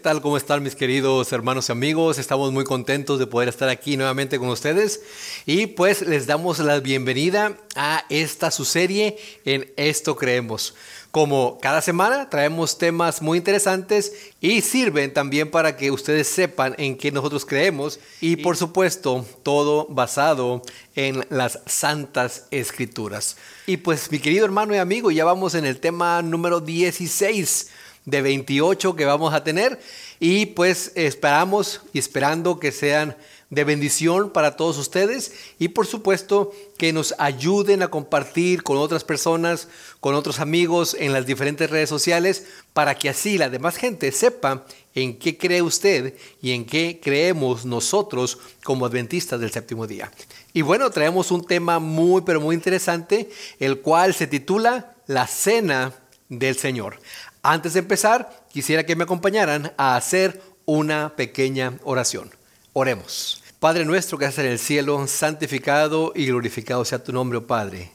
tal? ¿Cómo están mis queridos hermanos y amigos? Estamos muy contentos de poder estar aquí nuevamente con ustedes y pues les damos la bienvenida a esta su serie en Esto Creemos. Como cada semana traemos temas muy interesantes y sirven también para que ustedes sepan en qué nosotros creemos y por supuesto todo basado en las santas escrituras. Y pues mi querido hermano y amigo, ya vamos en el tema número 16 de 28 que vamos a tener y pues esperamos y esperando que sean de bendición para todos ustedes y por supuesto que nos ayuden a compartir con otras personas, con otros amigos en las diferentes redes sociales para que así la demás gente sepa en qué cree usted y en qué creemos nosotros como adventistas del séptimo día. Y bueno, traemos un tema muy pero muy interesante, el cual se titula La Cena del Señor. Antes de empezar, quisiera que me acompañaran a hacer una pequeña oración. Oremos. Padre nuestro que estás en el cielo, santificado y glorificado sea tu nombre, oh Padre.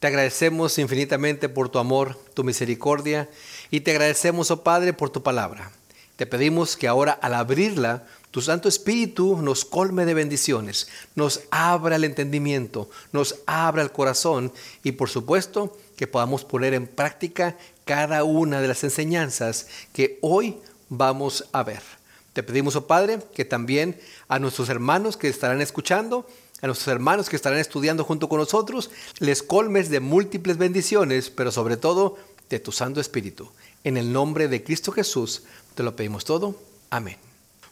Te agradecemos infinitamente por tu amor, tu misericordia, y te agradecemos, oh Padre, por tu palabra. Te pedimos que ahora al abrirla, tu Santo Espíritu nos colme de bendiciones, nos abra el entendimiento, nos abra el corazón y por supuesto que podamos poner en práctica cada una de las enseñanzas que hoy vamos a ver. Te pedimos, oh Padre, que también a nuestros hermanos que estarán escuchando, a nuestros hermanos que estarán estudiando junto con nosotros, les colmes de múltiples bendiciones, pero sobre todo de tu Santo Espíritu. En el nombre de Cristo Jesús te lo pedimos todo. Amén.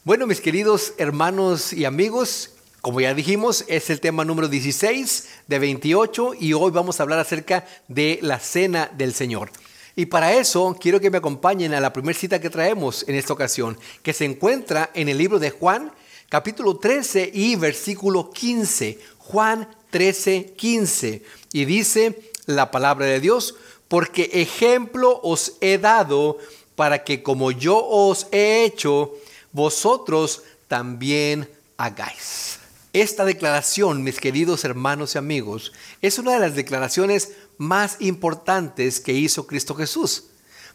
Bueno, mis queridos hermanos y amigos, como ya dijimos, es el tema número 16 de 28 y hoy vamos a hablar acerca de la cena del Señor. Y para eso quiero que me acompañen a la primera cita que traemos en esta ocasión, que se encuentra en el libro de Juan, capítulo 13 y versículo 15. Juan 13, 15. Y dice la palabra de Dios, porque ejemplo os he dado para que como yo os he hecho, vosotros también hagáis. Esta declaración, mis queridos hermanos y amigos, es una de las declaraciones más importantes que hizo Cristo Jesús,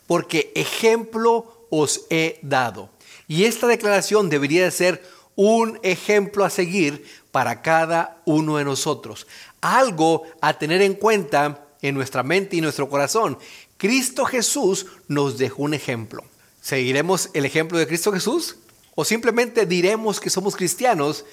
porque ejemplo os he dado. Y esta declaración debería de ser un ejemplo a seguir para cada uno de nosotros. Algo a tener en cuenta en nuestra mente y nuestro corazón. Cristo Jesús nos dejó un ejemplo. ¿Seguiremos el ejemplo de Cristo Jesús? ¿O simplemente diremos que somos cristianos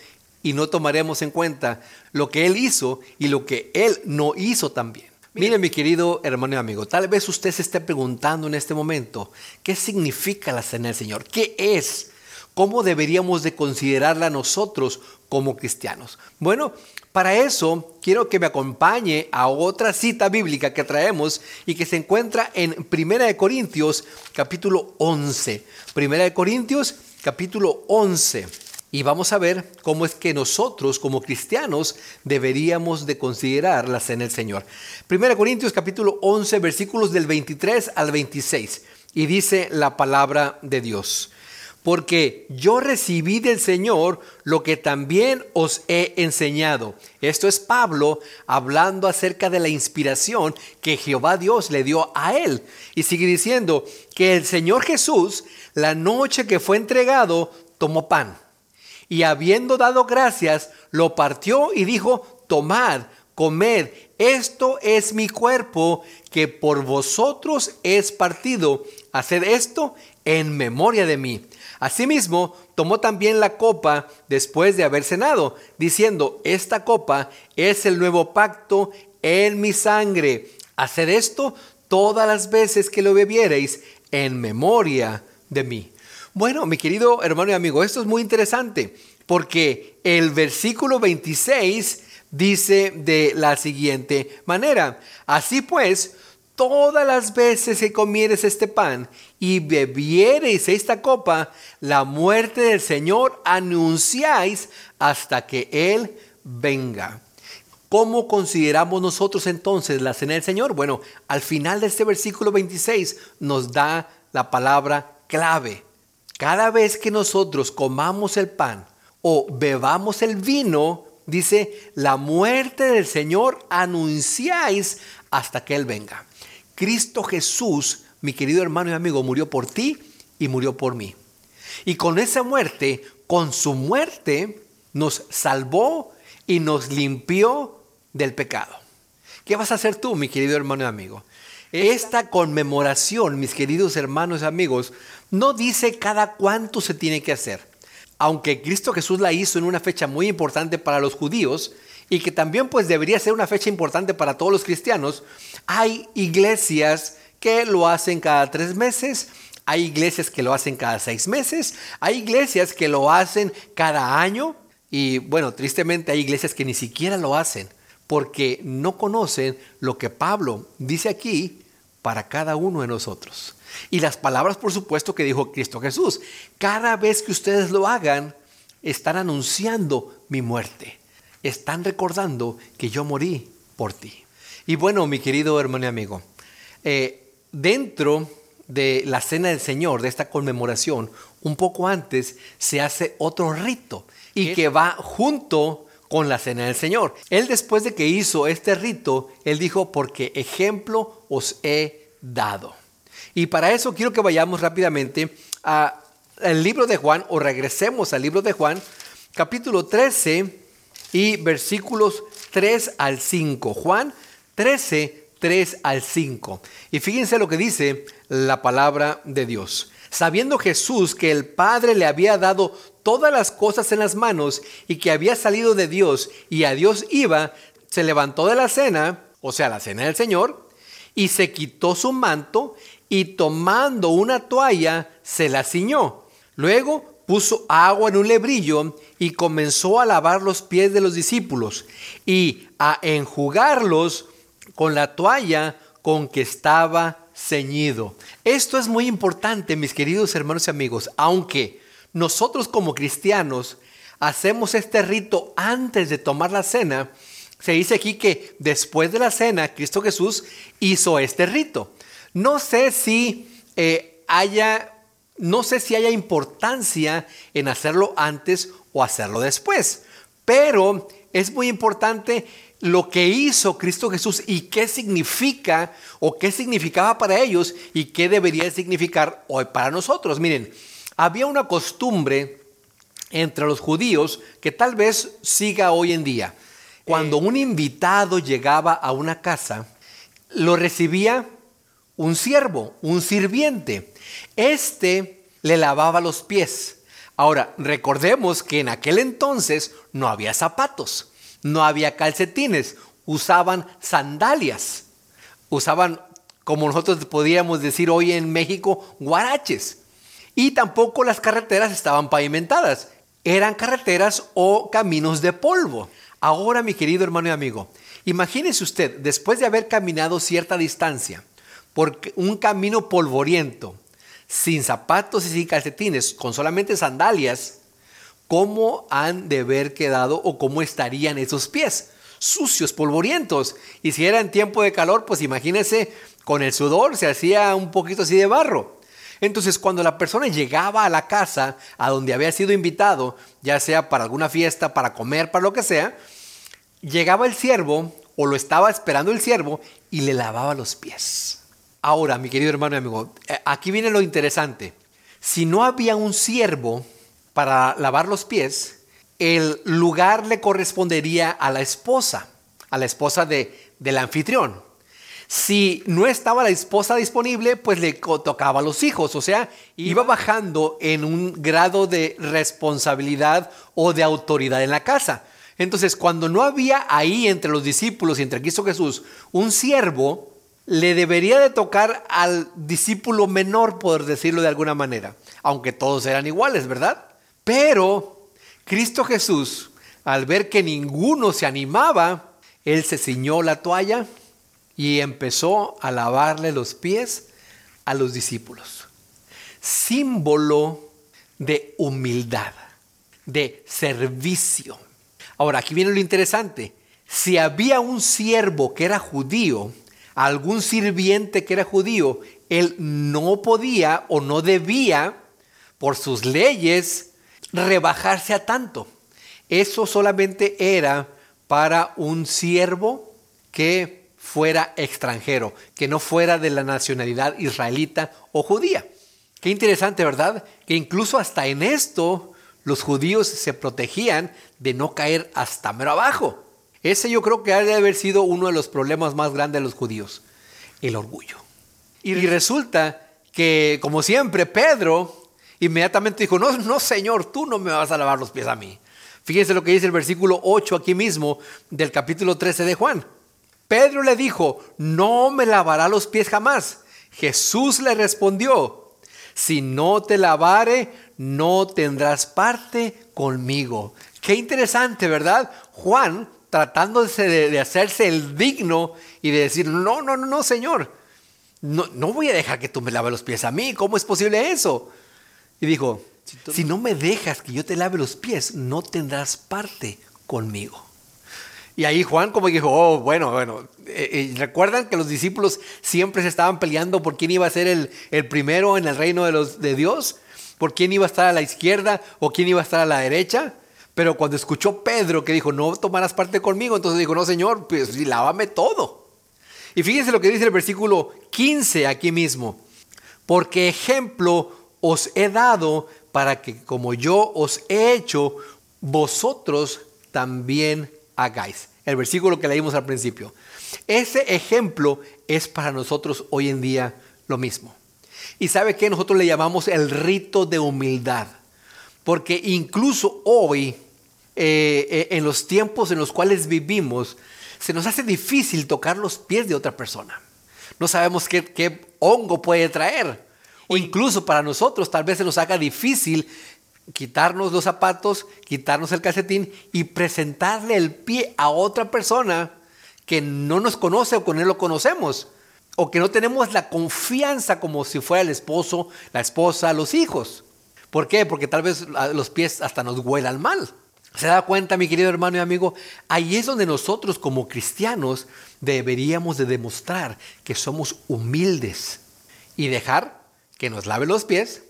y no tomaremos en cuenta lo que Él hizo y lo que Él no hizo también. Mire, mi querido hermano y amigo, tal vez usted se esté preguntando en este momento, ¿qué significa la cena del Señor? ¿Qué es? ¿Cómo deberíamos de considerarla nosotros como cristianos? Bueno, para eso quiero que me acompañe a otra cita bíblica que traemos y que se encuentra en Primera de Corintios capítulo 11. Primera de Corintios capítulo 11. Y vamos a ver cómo es que nosotros como cristianos deberíamos de considerar la cena Señor. 1 Corintios capítulo 11 versículos del 23 al 26. Y dice la palabra de Dios. Porque yo recibí del Señor lo que también os he enseñado. Esto es Pablo hablando acerca de la inspiración que Jehová Dios le dio a él. Y sigue diciendo que el Señor Jesús, la noche que fue entregado, tomó pan y habiendo dado gracias, lo partió y dijo, tomad, comed, esto es mi cuerpo que por vosotros es partido. Haced esto en memoria de mí. Asimismo, tomó también la copa después de haber cenado, diciendo, esta copa es el nuevo pacto en mi sangre. Haced esto todas las veces que lo bebiereis en memoria de mí. Bueno, mi querido hermano y amigo, esto es muy interesante porque el versículo 26 dice de la siguiente manera, así pues, todas las veces que comieres este pan y bebiereis esta copa, la muerte del Señor anunciáis hasta que Él venga. ¿Cómo consideramos nosotros entonces la cena del Señor? Bueno, al final de este versículo 26 nos da la palabra clave. Cada vez que nosotros comamos el pan o bebamos el vino, dice, la muerte del Señor anunciáis hasta que Él venga. Cristo Jesús, mi querido hermano y amigo, murió por ti y murió por mí. Y con esa muerte, con su muerte, nos salvó y nos limpió del pecado. ¿Qué vas a hacer tú, mi querido hermano y amigo? Esta conmemoración, mis queridos hermanos y amigos, no dice cada cuánto se tiene que hacer. Aunque Cristo Jesús la hizo en una fecha muy importante para los judíos y que también pues debería ser una fecha importante para todos los cristianos, hay iglesias que lo hacen cada tres meses, hay iglesias que lo hacen cada seis meses, hay iglesias que lo hacen cada año y bueno, tristemente hay iglesias que ni siquiera lo hacen porque no conocen lo que Pablo dice aquí para cada uno de nosotros. Y las palabras, por supuesto, que dijo Cristo Jesús. Cada vez que ustedes lo hagan, están anunciando mi muerte. Están recordando que yo morí por ti. Y bueno, mi querido hermano y amigo, eh, dentro de la cena del Señor, de esta conmemoración, un poco antes se hace otro rito y que va junto con la cena del Señor. Él después de que hizo este rito, él dijo, porque ejemplo os he dado. Y para eso quiero que vayamos rápidamente al libro de Juan o regresemos al libro de Juan, capítulo 13 y versículos 3 al 5. Juan 13, 3 al 5. Y fíjense lo que dice la palabra de Dios. Sabiendo Jesús que el Padre le había dado todas las cosas en las manos y que había salido de Dios y a Dios iba, se levantó de la cena, o sea, la cena del Señor, y se quitó su manto y tomando una toalla se la ciñó. Luego puso agua en un lebrillo y comenzó a lavar los pies de los discípulos y a enjugarlos con la toalla con que estaba ceñido. Esto es muy importante, mis queridos hermanos y amigos, aunque nosotros como cristianos hacemos este rito antes de tomar la cena, se dice aquí que después de la cena, Cristo Jesús hizo este rito. No sé si eh, haya, no sé si haya importancia en hacerlo antes o hacerlo después, pero es muy importante lo que hizo Cristo Jesús y qué significa o qué significaba para ellos y qué debería significar hoy para nosotros. Miren, había una costumbre entre los judíos que tal vez siga hoy en día. Cuando un invitado llegaba a una casa, lo recibía un siervo, un sirviente. Este le lavaba los pies. Ahora, recordemos que en aquel entonces no había zapatos, no había calcetines, usaban sandalias, usaban, como nosotros podríamos decir hoy en México, guaraches. Y tampoco las carreteras estaban pavimentadas. Eran carreteras o caminos de polvo. Ahora, mi querido hermano y amigo, imagínese usted, después de haber caminado cierta distancia por un camino polvoriento, sin zapatos y sin calcetines, con solamente sandalias, ¿cómo han de haber quedado o cómo estarían esos pies? Sucios, polvorientos. Y si era en tiempo de calor, pues imagínese, con el sudor se hacía un poquito así de barro. Entonces, cuando la persona llegaba a la casa a donde había sido invitado, ya sea para alguna fiesta, para comer, para lo que sea, llegaba el siervo o lo estaba esperando el siervo y le lavaba los pies. Ahora, mi querido hermano y amigo, eh, aquí viene lo interesante. Si no había un siervo para lavar los pies, el lugar le correspondería a la esposa, a la esposa de, del anfitrión. Si no estaba la esposa disponible, pues le tocaba a los hijos, o sea, iba bajando en un grado de responsabilidad o de autoridad en la casa. Entonces, cuando no había ahí entre los discípulos y entre Cristo Jesús un siervo, le debería de tocar al discípulo menor, por decirlo de alguna manera, aunque todos eran iguales, ¿verdad? Pero Cristo Jesús, al ver que ninguno se animaba, él se ciñó la toalla y empezó a lavarle los pies a los discípulos. Símbolo de humildad, de servicio. Ahora, aquí viene lo interesante. Si había un siervo que era judío, algún sirviente que era judío, él no podía o no debía, por sus leyes, rebajarse a tanto. Eso solamente era para un siervo que fuera extranjero, que no fuera de la nacionalidad israelita o judía. Qué interesante, ¿verdad? Que incluso hasta en esto los judíos se protegían de no caer hasta mero abajo. Ese yo creo que ha de haber sido uno de los problemas más grandes de los judíos, el orgullo. Y resulta que, como siempre, Pedro inmediatamente dijo, no, no, Señor, tú no me vas a lavar los pies a mí. Fíjense lo que dice el versículo 8 aquí mismo del capítulo 13 de Juan. Pedro le dijo, no me lavará los pies jamás. Jesús le respondió, si no te lavare, no tendrás parte conmigo. Qué interesante, ¿verdad? Juan tratándose de, hacerse el digno y de decir, no, no, no, no, Señor, no, no voy a dejar que tú me laves los pies a mí, ¿cómo es posible eso? Y dijo, si no me dejas que yo te lave los pies, no tendrás parte conmigo. Y ahí Juan como dijo, oh, bueno, bueno, eh, eh, recuerdan que los discípulos siempre se estaban peleando por quién iba a ser el, el, primero en el reino de, los, de Dios, por quién iba a estar a la izquierda o quién iba a estar a la derecha. Pero cuando escuchó Pedro que dijo, no tomarás parte conmigo, entonces dijo, no, Señor, pues lávame todo. Y fíjense lo que dice el versículo 15 aquí mismo. Porque ejemplo os he dado para que como yo os he hecho, vosotros también hagáis. El versículo que leímos al principio. Ese ejemplo es para nosotros hoy en día lo mismo. Y sabe que nosotros le llamamos el rito de humildad. Porque incluso hoy, eh, eh, en los tiempos en los cuales vivimos, se nos hace difícil tocar los pies de otra persona. No sabemos qué, qué hongo puede traer. O incluso para nosotros tal vez se nos haga difícil quitarnos los zapatos, quitarnos el calcetín y presentarle el pie a otra persona que no nos conoce o con él lo conocemos. O que no tenemos la confianza como si fuera el esposo, la esposa, los hijos. ¿Por qué? Porque tal vez los pies hasta nos huelan mal. ¿Se da cuenta, mi querido hermano y amigo? Ahí es donde nosotros como cristianos deberíamos de demostrar que somos humildes y dejar que nos lave los pies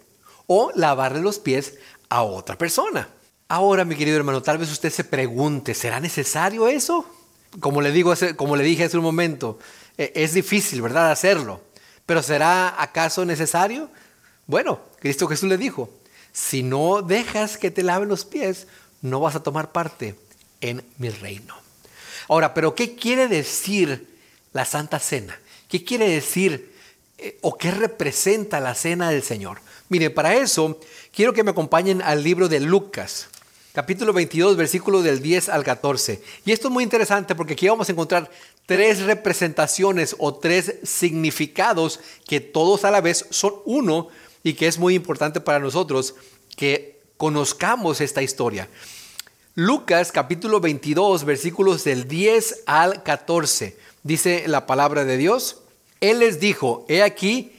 o lavarle los pies a otra persona. Ahora, mi querido hermano, tal vez usted se pregunte, ¿será necesario eso? Como le, digo, como le dije hace un momento, e, es difícil, ¿verdad?, hacerlo. Pero ¿será acaso necesario? Bueno, Cristo Jesús le dijo, si no dejas que te laven los pies, no vas a tomar parte en mi reino. Ahora, pero ¿qué quiere decir la Santa Cena? ¿Qué quiere decir eh, o qué representa la Cena del Señor? Mire, para eso quiero que me acompañen al libro de Lucas, capítulo 22, versículo del 10 al 14. Y esto es muy interesante porque aquí vamos a encontrar tres representaciones o tres significados que todos a la vez son uno y que es muy importante para nosotros que conozcamos esta historia. Lucas capítulo 22 versículos del 10 al 14 dice la palabra de Dios. Él les dijo, he aquí,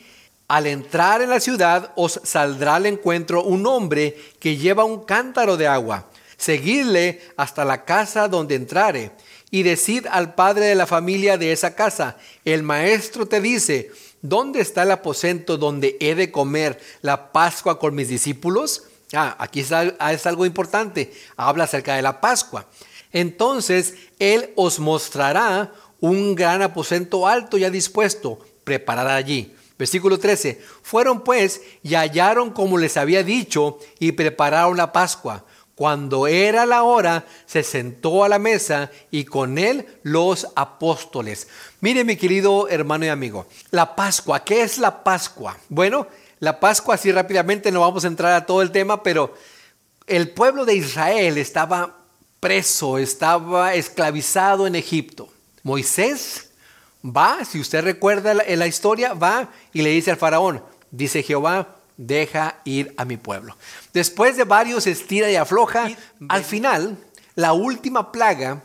al entrar en la ciudad os saldrá al encuentro un hombre que lleva un cántaro de agua. Seguidle hasta la casa donde entrare y decid al padre de la familia de esa casa, el maestro te dice, ¿dónde está el aposento donde he de comer la Pascua con mis discípulos? Ah, aquí es algo importante, habla acerca de la Pascua. Entonces él os mostrará un gran aposento alto ya dispuesto, preparad allí. Versículo 13. Fueron pues y hallaron como les había dicho y prepararon la Pascua. Cuando era la hora, se sentó a la mesa y con él los apóstoles. Mire mi querido hermano y amigo, la Pascua, ¿qué es la Pascua? Bueno, la Pascua, así rápidamente no vamos a entrar a todo el tema, pero el pueblo de Israel estaba preso, estaba esclavizado en Egipto. Moisés va, si usted recuerda la, la historia, va y le dice al faraón, dice Jehová, deja ir a mi pueblo. Después de varios estira y afloja, al final, la última plaga,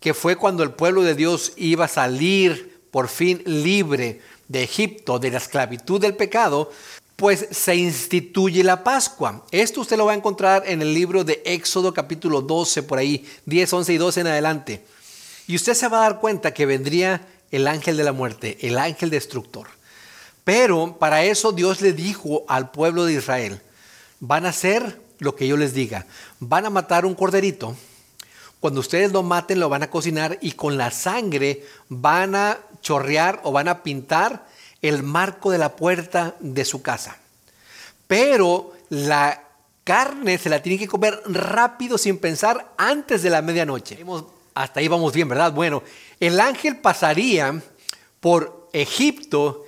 que fue cuando el pueblo de Dios iba a salir por fin libre de Egipto, de la esclavitud del pecado, pues se instituye la Pascua. Esto usted lo va a encontrar en el libro de Éxodo capítulo 12, por ahí, 10, 11 y 12 en adelante. Y usted se va a dar cuenta que vendría el ángel de la muerte, el ángel destructor. Pero para eso Dios le dijo al pueblo de Israel, van a hacer lo que yo les diga, van a matar un corderito, cuando ustedes lo maten lo van a cocinar y con la sangre van a chorrear o van a pintar el marco de la puerta de su casa. pero la carne se la tiene que comer rápido sin pensar antes de la medianoche. Hasta ahí vamos bien, ¿verdad? Bueno, el ángel pasaría por Egipto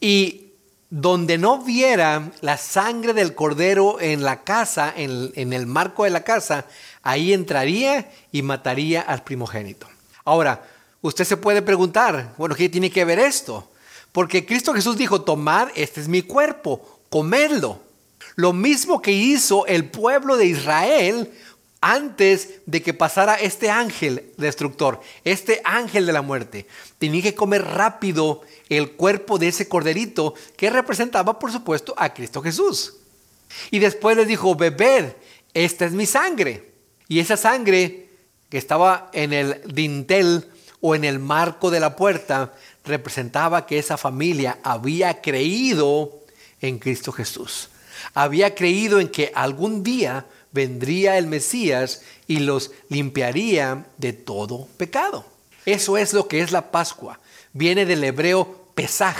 y donde no viera la sangre del cordero en la casa, en, el marco de la casa, ahí entraría y mataría al primogénito. Ahora, usted se puede preguntar, bueno, ¿qué tiene que ver esto? Porque Cristo Jesús dijo, tomad, este es mi cuerpo, comedlo. Lo mismo que hizo el pueblo de Israel antes de que pasara este ángel destructor, este ángel de la muerte. Tenía que comer rápido el cuerpo de ese corderito que representaba, por supuesto, a Cristo Jesús. Y después les dijo, bebed, esta es mi sangre. Y esa sangre que estaba en el dintel o en el marco de la puerta representaba que esa familia había creído en Cristo Jesús. Había creído en que algún día vendría el Mesías y los limpiaría de todo pecado. Eso es lo que es la Pascua. Viene del hebreo pesaj,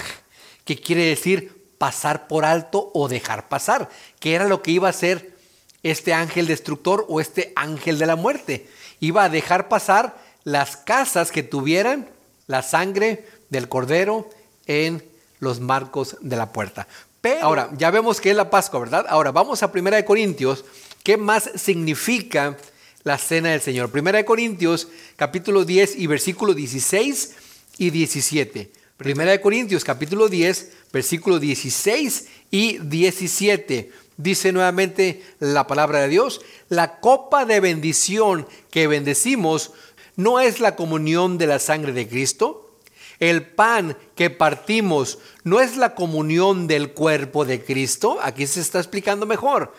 que quiere decir pasar por alto o dejar pasar, que era lo que iba a hacer este ángel destructor o este ángel de la muerte. Iba a dejar pasar las casas que tuvieran la sangre del cordero en los marcos de la puerta. Pero, ahora, ya vemos que es la Pascua, ¿verdad? Ahora, vamos a Primera de Corintios ¿Qué más significa la cena del Señor? Primera de Corintios, capítulo 10 y versículo 16 y 17. Primera de Corintios, capítulo 10, versículo 16 y 17. Dice nuevamente la palabra de Dios, la copa de bendición que bendecimos no es la comunión de la sangre de Cristo. El pan que partimos no es la comunión del cuerpo de Cristo. Aquí se está explicando mejor.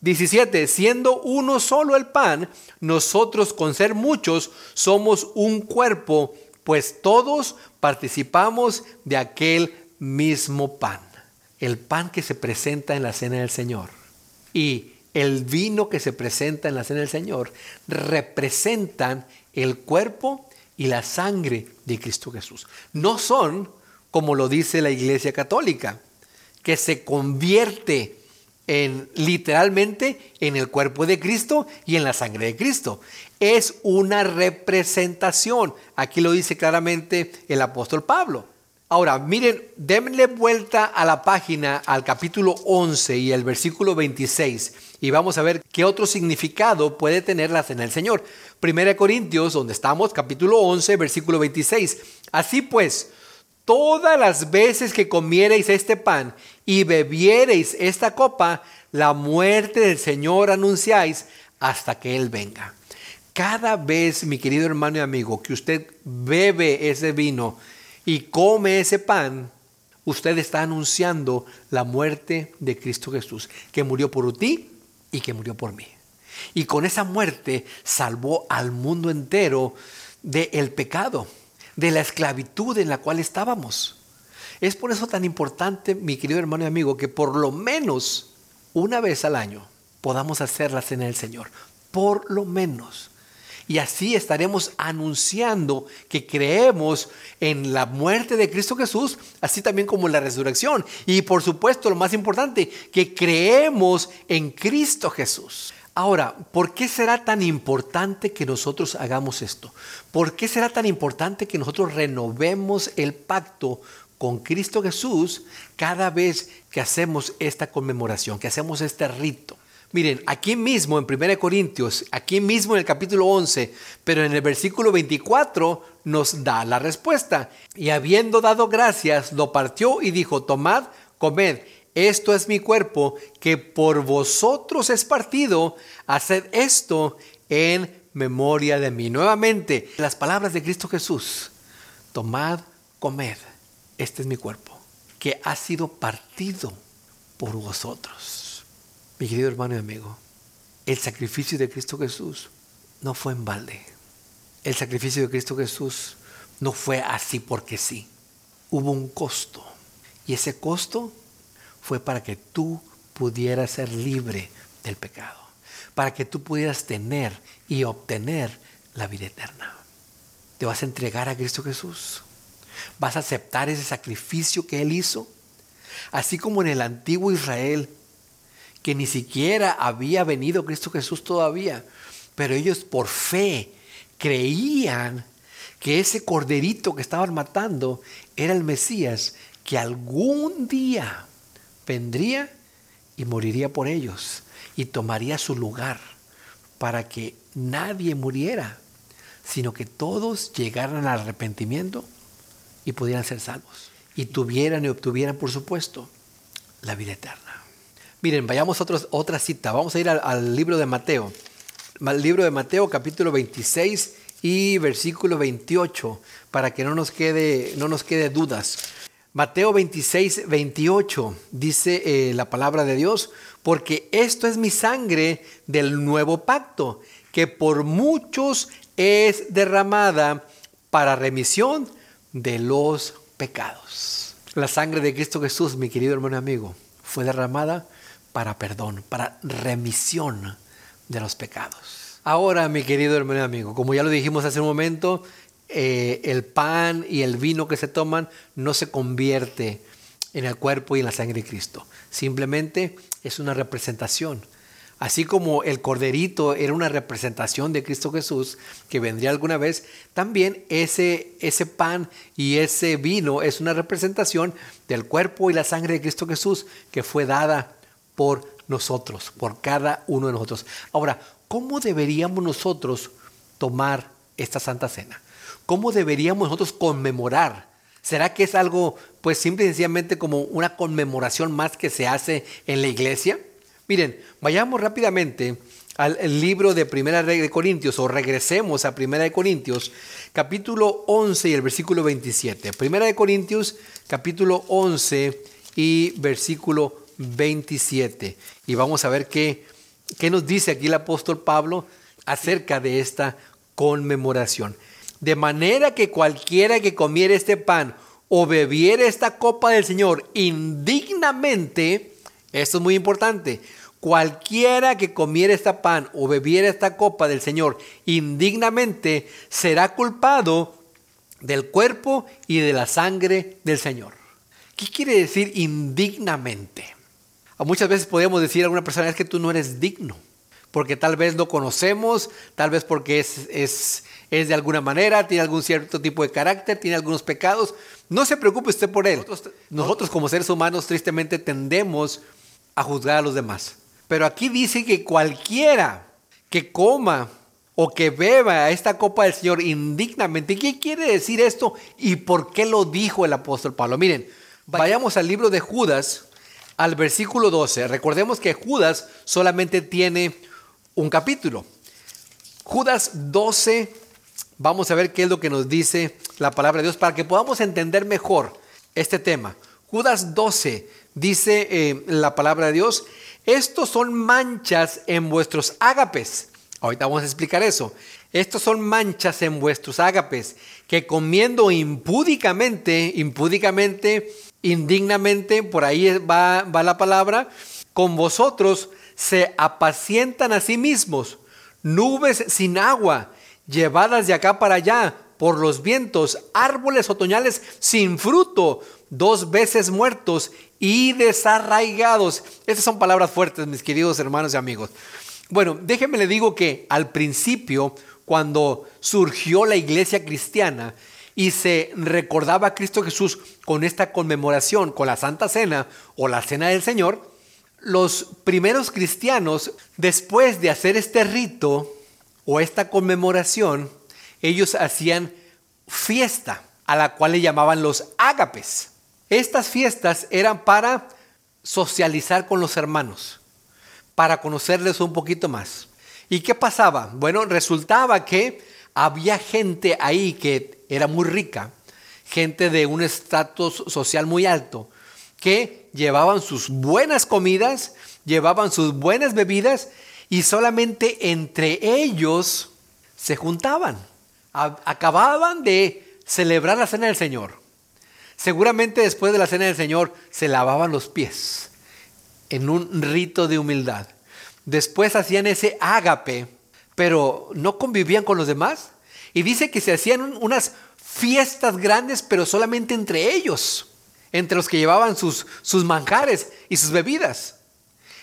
17. Siendo uno solo el pan, nosotros con ser muchos somos un cuerpo, pues todos participamos de aquel mismo pan. El pan que se presenta en la cena del Señor y el vino que se presenta en la cena del Señor representan el cuerpo y la sangre de Cristo Jesús. No son, como lo dice la Iglesia Católica, que se convierte en literalmente en el cuerpo de Cristo y en la sangre de Cristo. Es una representación. Aquí lo dice claramente el apóstol Pablo. Ahora, miren, denle vuelta a la página al capítulo 11 y el versículo 26 y vamos a ver qué otro significado puede tener la cena del Señor. Primera Corintios, donde estamos, capítulo 11, versículo 26. Así pues, todas las veces que comiereis este pan y bebiereis esta copa, la muerte del Señor anunciáis hasta que Él venga. Cada vez, mi querido hermano y amigo, que usted bebe ese vino y come ese pan, usted está anunciando la muerte de Cristo Jesús, que murió por ti y que murió por mí. Y con esa muerte salvó al mundo entero del pecado de la esclavitud en la cual estábamos. Es por eso tan importante, mi querido hermano y amigo, que por lo menos una vez al año podamos hacer la cena del Señor. Por lo menos. Y así estaremos anunciando que creemos en la muerte de Cristo Jesús, así también como en la resurrección. Y por supuesto, lo más importante, que creemos en Cristo Jesús. Ahora, ¿por qué será tan importante que nosotros hagamos esto? ¿Por qué será tan importante que nosotros renovemos el pacto con Cristo Jesús cada vez que hacemos esta conmemoración, que hacemos este rito? Miren, aquí mismo en 1 Corintios, aquí mismo en el capítulo 11, pero en el versículo 24 nos da la respuesta. Y habiendo dado gracias, lo partió y dijo, tomad, comed esto es mi cuerpo que por vosotros es partido, haced esto en memoria de mí. Nuevamente, las palabras de Cristo Jesús, tomad, comed, este es mi cuerpo, que ha sido partido por vosotros. Mi querido hermano y amigo, el sacrificio de Cristo Jesús no fue en balde. El sacrificio de Cristo Jesús no fue así porque sí. Hubo un costo. Y ese costo fue para que tú pudieras ser libre del pecado, para que tú pudieras tener y obtener la vida eterna. Te vas a entregar a Cristo Jesús. Vas a aceptar ese sacrificio que Él hizo. Así como en el antiguo Israel, que ni siquiera había venido Cristo Jesús todavía, pero ellos por fe creían que ese corderito que estaban matando era el Mesías, que algún día vendría y moriría por ellos y tomaría su lugar para que nadie muriera, sino que todos llegaran al arrepentimiento y pudieran ser salvos. Y tuvieran y obtuvieran, por supuesto, la vida eterna. Miren, vayamos a otra cita. Vamos a ir al, al libro de Mateo. El libro de Mateo, capítulo 26 y versículo 28, para que no nos quede, no nos quede dudas. Mateo 26, 28 dice eh, la palabra de Dios, porque esto es mi sangre del nuevo pacto, que por muchos es derramada para remisión de los pecados. La sangre de Cristo Jesús, mi querido hermano amigo, fue derramada para perdón, para remisión de los pecados. Ahora, mi querido hermano amigo, como ya lo dijimos hace un momento, eh, el pan y el vino que se toman no se convierte en el cuerpo y en la sangre de Cristo. Simplemente es una representación. Así como el corderito era una representación de Cristo Jesús que vendría alguna vez, también ese, ese pan y ese vino es una representación del cuerpo y la sangre de Cristo Jesús que fue dada por nosotros, por cada uno de nosotros. Ahora, ¿cómo deberíamos nosotros tomar esta Santa Cena? ¿Cómo deberíamos nosotros conmemorar? ¿Será que es algo, pues simple y sencillamente como una conmemoración más que se hace en la iglesia? Miren, vayamos rápidamente al libro de Primera de Corintios o regresemos a Primera de Corintios, capítulo 11 y el versículo 27. Primera de Corintios, capítulo 11 y versículo 27. Y vamos a ver qué, qué nos dice aquí el apóstol Pablo acerca de esta conmemoración. De manera que cualquiera que comiere este pan o bebiere esta copa del Señor indignamente, esto es muy importante, cualquiera que comiere este pan o bebiere esta copa del Señor indignamente será culpado del cuerpo y de la sangre del Señor. ¿Qué quiere decir indignamente? Muchas veces podemos decir a alguna persona es que tú no eres digno, porque tal vez no conocemos, tal vez porque es, es es de alguna manera, tiene algún cierto tipo de carácter, tiene algunos pecados. No se preocupe usted por él. Nosotros como seres humanos tristemente tendemos a juzgar a los demás. Pero aquí dice que cualquiera que coma o que beba esta copa del Señor indignamente, ¿qué quiere decir esto y por qué lo dijo el apóstol Pablo? Miren, vayamos al libro de Judas, al versículo 12. Recordemos que Judas solamente tiene un capítulo. Judas 12, Vamos a ver qué es lo que nos dice la palabra de Dios para que podamos entender mejor este tema. Judas 12 dice eh, la palabra de Dios, estos son manchas en vuestros ágapes. Ahorita vamos a explicar eso. Estos son manchas en vuestros ágapes que comiendo impúdicamente, impúdicamente, indignamente, por ahí va, va la palabra, con vosotros se apacientan a sí mismos, nubes sin agua llevadas de acá para allá por los vientos, árboles otoñales sin fruto, dos veces muertos y desarraigados. Estas son palabras fuertes, mis queridos hermanos y amigos. Bueno, déjenme le digo que al principio, cuando surgió la iglesia cristiana y se recordaba a Cristo Jesús con esta conmemoración, con la Santa Cena o la Cena del Señor, los primeros cristianos, después de hacer este rito, o esta conmemoración, ellos hacían fiesta, a la cual le llamaban los ágapes. Estas fiestas eran para socializar con los hermanos, para conocerles un poquito más. ¿Y qué pasaba? Bueno, resultaba que había gente ahí que era muy rica, gente de un estatus social muy alto, que llevaban sus buenas comidas, llevaban sus buenas bebidas y solamente entre ellos se juntaban. Acababan de celebrar la cena del Señor. Seguramente después de la cena del Señor se lavaban los pies en un rito de humildad. Después hacían ese ágape, pero no convivían con los demás. Y dice que se hacían unas fiestas grandes, pero solamente entre ellos, entre los que llevaban sus, sus manjares y sus bebidas.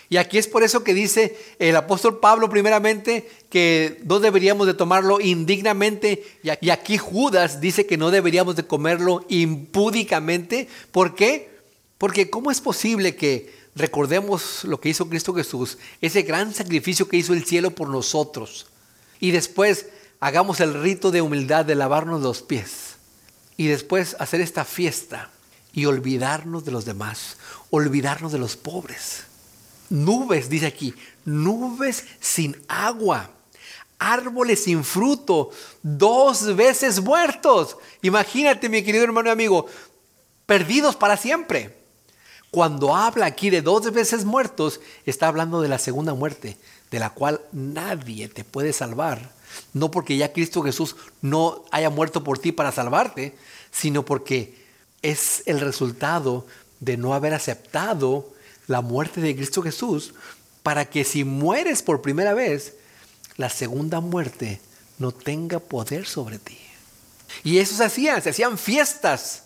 Y aquí es por eso que dice el apóstol Pablo primeramente que no deberíamos de tomarlo indignamente y aquí Judas dice que no deberíamos de comerlo impúdicamente. ¿Por qué? Porque ¿cómo es posible que recordemos lo que hizo Cristo Jesús, ese gran sacrificio que hizo el cielo por nosotros y después hagamos el rito de humildad de lavarnos los pies y después hacer esta fiesta y olvidarnos de los demás, olvidarnos de los pobres? nubes, dice aquí, nubes sin agua, árboles sin fruto, dos veces muertos. Imagínate, mi querido hermano y amigo, perdidos para siempre. Cuando habla aquí de dos veces muertos, está hablando de la segunda muerte, de la cual nadie te puede salvar. No porque ya Cristo Jesús no haya muerto por ti para salvarte, sino porque es el resultado de no haber aceptado la muerte de Cristo Jesús para que si mueres por primera vez, la segunda muerte no tenga poder sobre ti. Y eso se hacía, se hacían fiestas.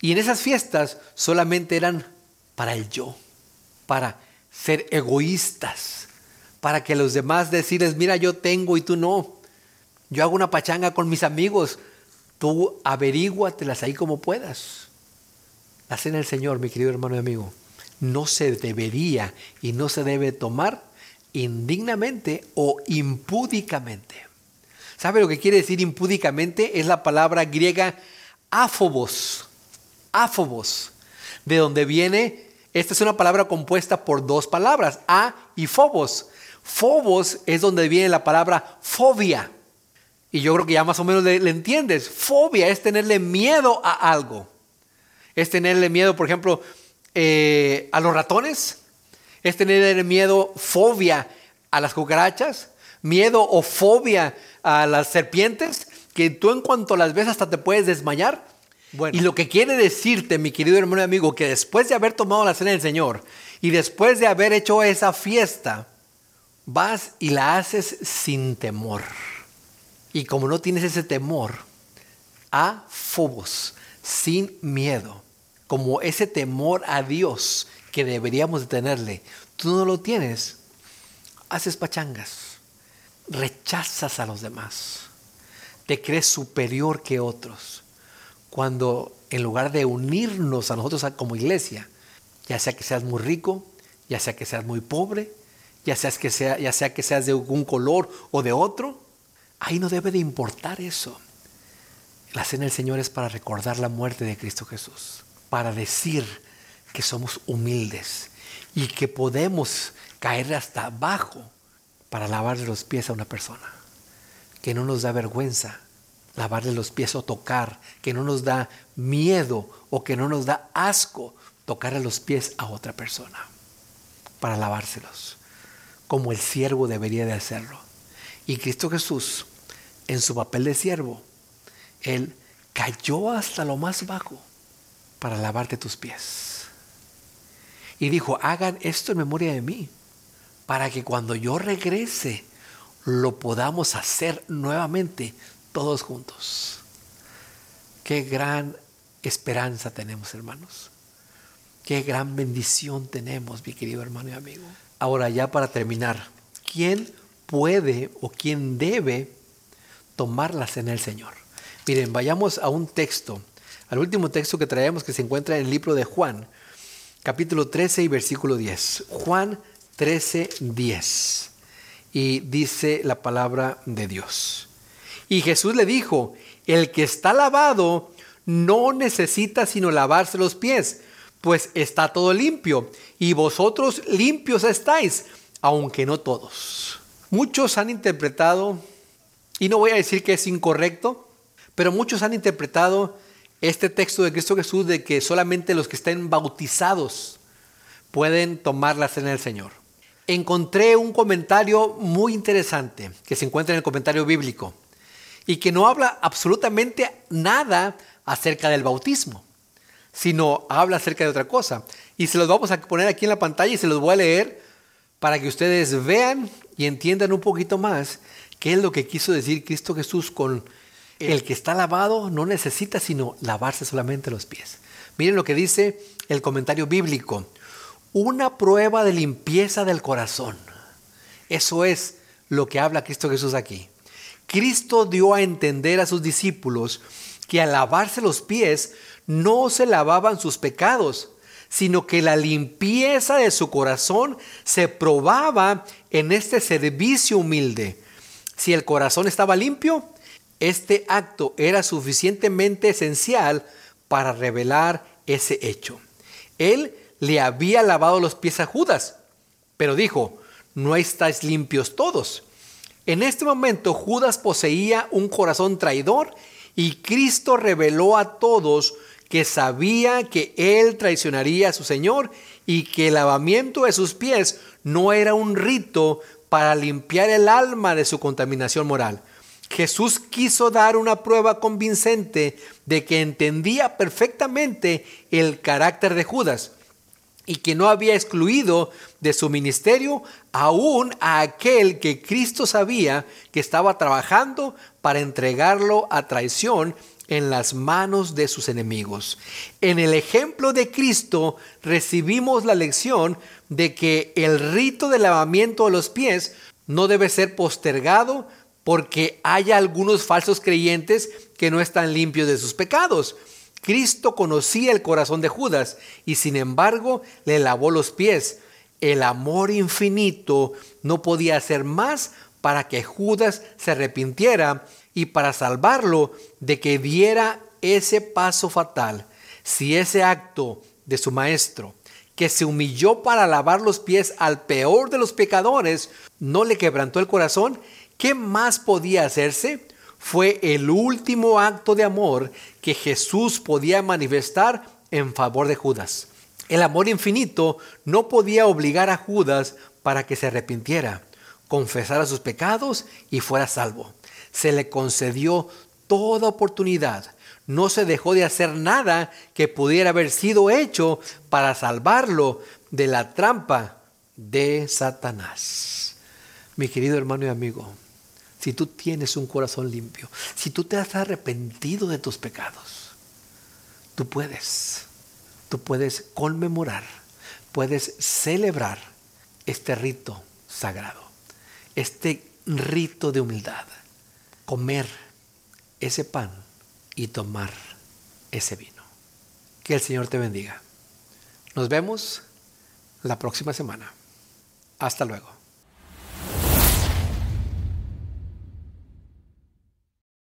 Y en esas fiestas solamente eran para el yo, para ser egoístas, para que los demás decirles, mira, yo tengo y tú no. Yo hago una pachanga con mis amigos, tú averíguatelas ahí como puedas. La cena del Señor, mi querido hermano y amigo no se debería y no se debe tomar indignamente o impúdicamente. ¿Sabe lo que quiere decir impúdicamente? Es la palabra griega áfobos. Áfobos. De donde viene, esta es una palabra compuesta por dos palabras, a y phobos. Phobos es donde viene la palabra fobia. Y yo creo que ya más o menos le, le entiendes. Fobia es tenerle miedo a algo. Es tenerle miedo, por ejemplo, eh, a los ratones, es tener miedo, fobia a las cucarachas, miedo o fobia a las serpientes, que tú en cuanto las ves hasta te puedes desmayar. Y lo que quiere decirte, mi querido hermano y amigo, que después de haber tomado la cena del Señor y después de haber hecho esa fiesta, vas y la haces sin temor. Y como no tienes ese temor, a fobos, sin miedo, como ese temor a Dios que deberíamos de tenerle, tú no lo tienes, haces pachangas, rechazas a los demás, te crees superior que otros, cuando en lugar de unirnos a nosotros como iglesia, ya sea que seas muy rico, ya sea que seas muy pobre, ya, sea que sea, ya sea que seas de un color o de otro, ahí no debe de importar eso. La cena del Señor es para recordar la muerte de Cristo Jesús para decir que somos humildes y que podemos caer hasta abajo para lavarle los pies a una persona. Que no nos da vergüenza lavarle los pies o tocar, que no nos da miedo o que no nos da asco tocarle los pies a otra persona para lavárselos, como el siervo debería de hacerlo. Y Cristo Jesús, en su papel de siervo, Él cayó hasta lo más bajo para lavarte tus pies. Y dijo, hagan esto en memoria de mí, para que cuando yo regrese lo podamos hacer nuevamente todos juntos. Qué gran esperanza tenemos, hermanos. Qué gran bendición tenemos, mi querido hermano y amigo. Ahora ya para terminar, ¿quién puede o quién debe tomar la cena del Señor? Miren, vayamos a un texto al último texto que traemos que se encuentra en el libro de Juan, capítulo 13 y versículo 10. Juan 13, 10. Y dice la palabra de Dios. Y Jesús le dijo, el que está lavado no necesita sino lavarse los pies, pues está todo limpio, y vosotros limpios estáis, aunque no todos. Muchos han interpretado, y no voy a decir que es incorrecto, pero muchos han interpretado este texto de Cristo Jesús de que solamente los que estén bautizados pueden tomar la cena del Señor. Encontré un comentario muy interesante que se encuentra en el comentario bíblico y que no habla absolutamente nada acerca del bautismo, sino habla acerca de otra cosa. Y se los vamos a poner aquí en la pantalla y se los voy a leer para que ustedes vean y entiendan un poquito más qué es lo que quiso decir Cristo Jesús con el que está lavado no necesita sino lavarse solamente los pies. Miren lo que dice el comentario bíblico. una prueba de limpieza del corazón. Eso es lo que habla Cristo Jesús aquí. Cristo dio a entender a sus discípulos que al lavarse los pies no se lavaban sus pecados, sino que la limpieza de su corazón se probaba en este servicio humilde. Si el corazón estaba limpio, este acto era suficientemente esencial para revelar ese hecho. Él le había lavado los pies a Judas, pero dijo, no estáis limpios todos. En este momento Judas poseía un corazón traidor y Cristo reveló a todos que sabía que él traicionaría a su Señor y que el lavamiento de sus pies no era un rito para limpiar el alma de su contaminación moral. Jesús quiso dar una prueba convincente de que entendía perfectamente el carácter de Judas y que no había excluido de su ministerio aún a aquel que Cristo sabía que estaba trabajando para entregarlo a traición en las manos de sus enemigos. En el ejemplo de Cristo recibimos la lección de que el rito de lavamiento de los pies no debe ser postergado porque haya algunos falsos creyentes que no están limpios de sus pecados. Cristo conocía el corazón de Judas y sin embargo le lavó los pies. El amor infinito no podía hacer más para que Judas se arrepintiera y para salvarlo de que diera ese paso fatal. Si ese acto de su maestro, que se humilló para lavar los pies al peor de los pecadores, no le quebrantó el corazón, ¿qué más podía hacerse? fue el último acto de amor que Jesús podía manifestar en favor de Judas. El amor infinito no podía obligar a Judas para que se arrepintiera, confesara sus pecados y fuera salvo. Se le concedió toda oportunidad. No se dejó de hacer nada que pudiera haber sido hecho para salvarlo de la trampa de Satanás. Mi querido hermano y amigo, si tú tienes un corazón limpio, si tú te has arrepentido de tus pecados, tú puedes, tú puedes conmemorar, puedes celebrar este rito sagrado, este rito de humildad, comer ese pan y tomar ese vino. Que el Señor te bendiga. Nos vemos la próxima semana. Hasta luego.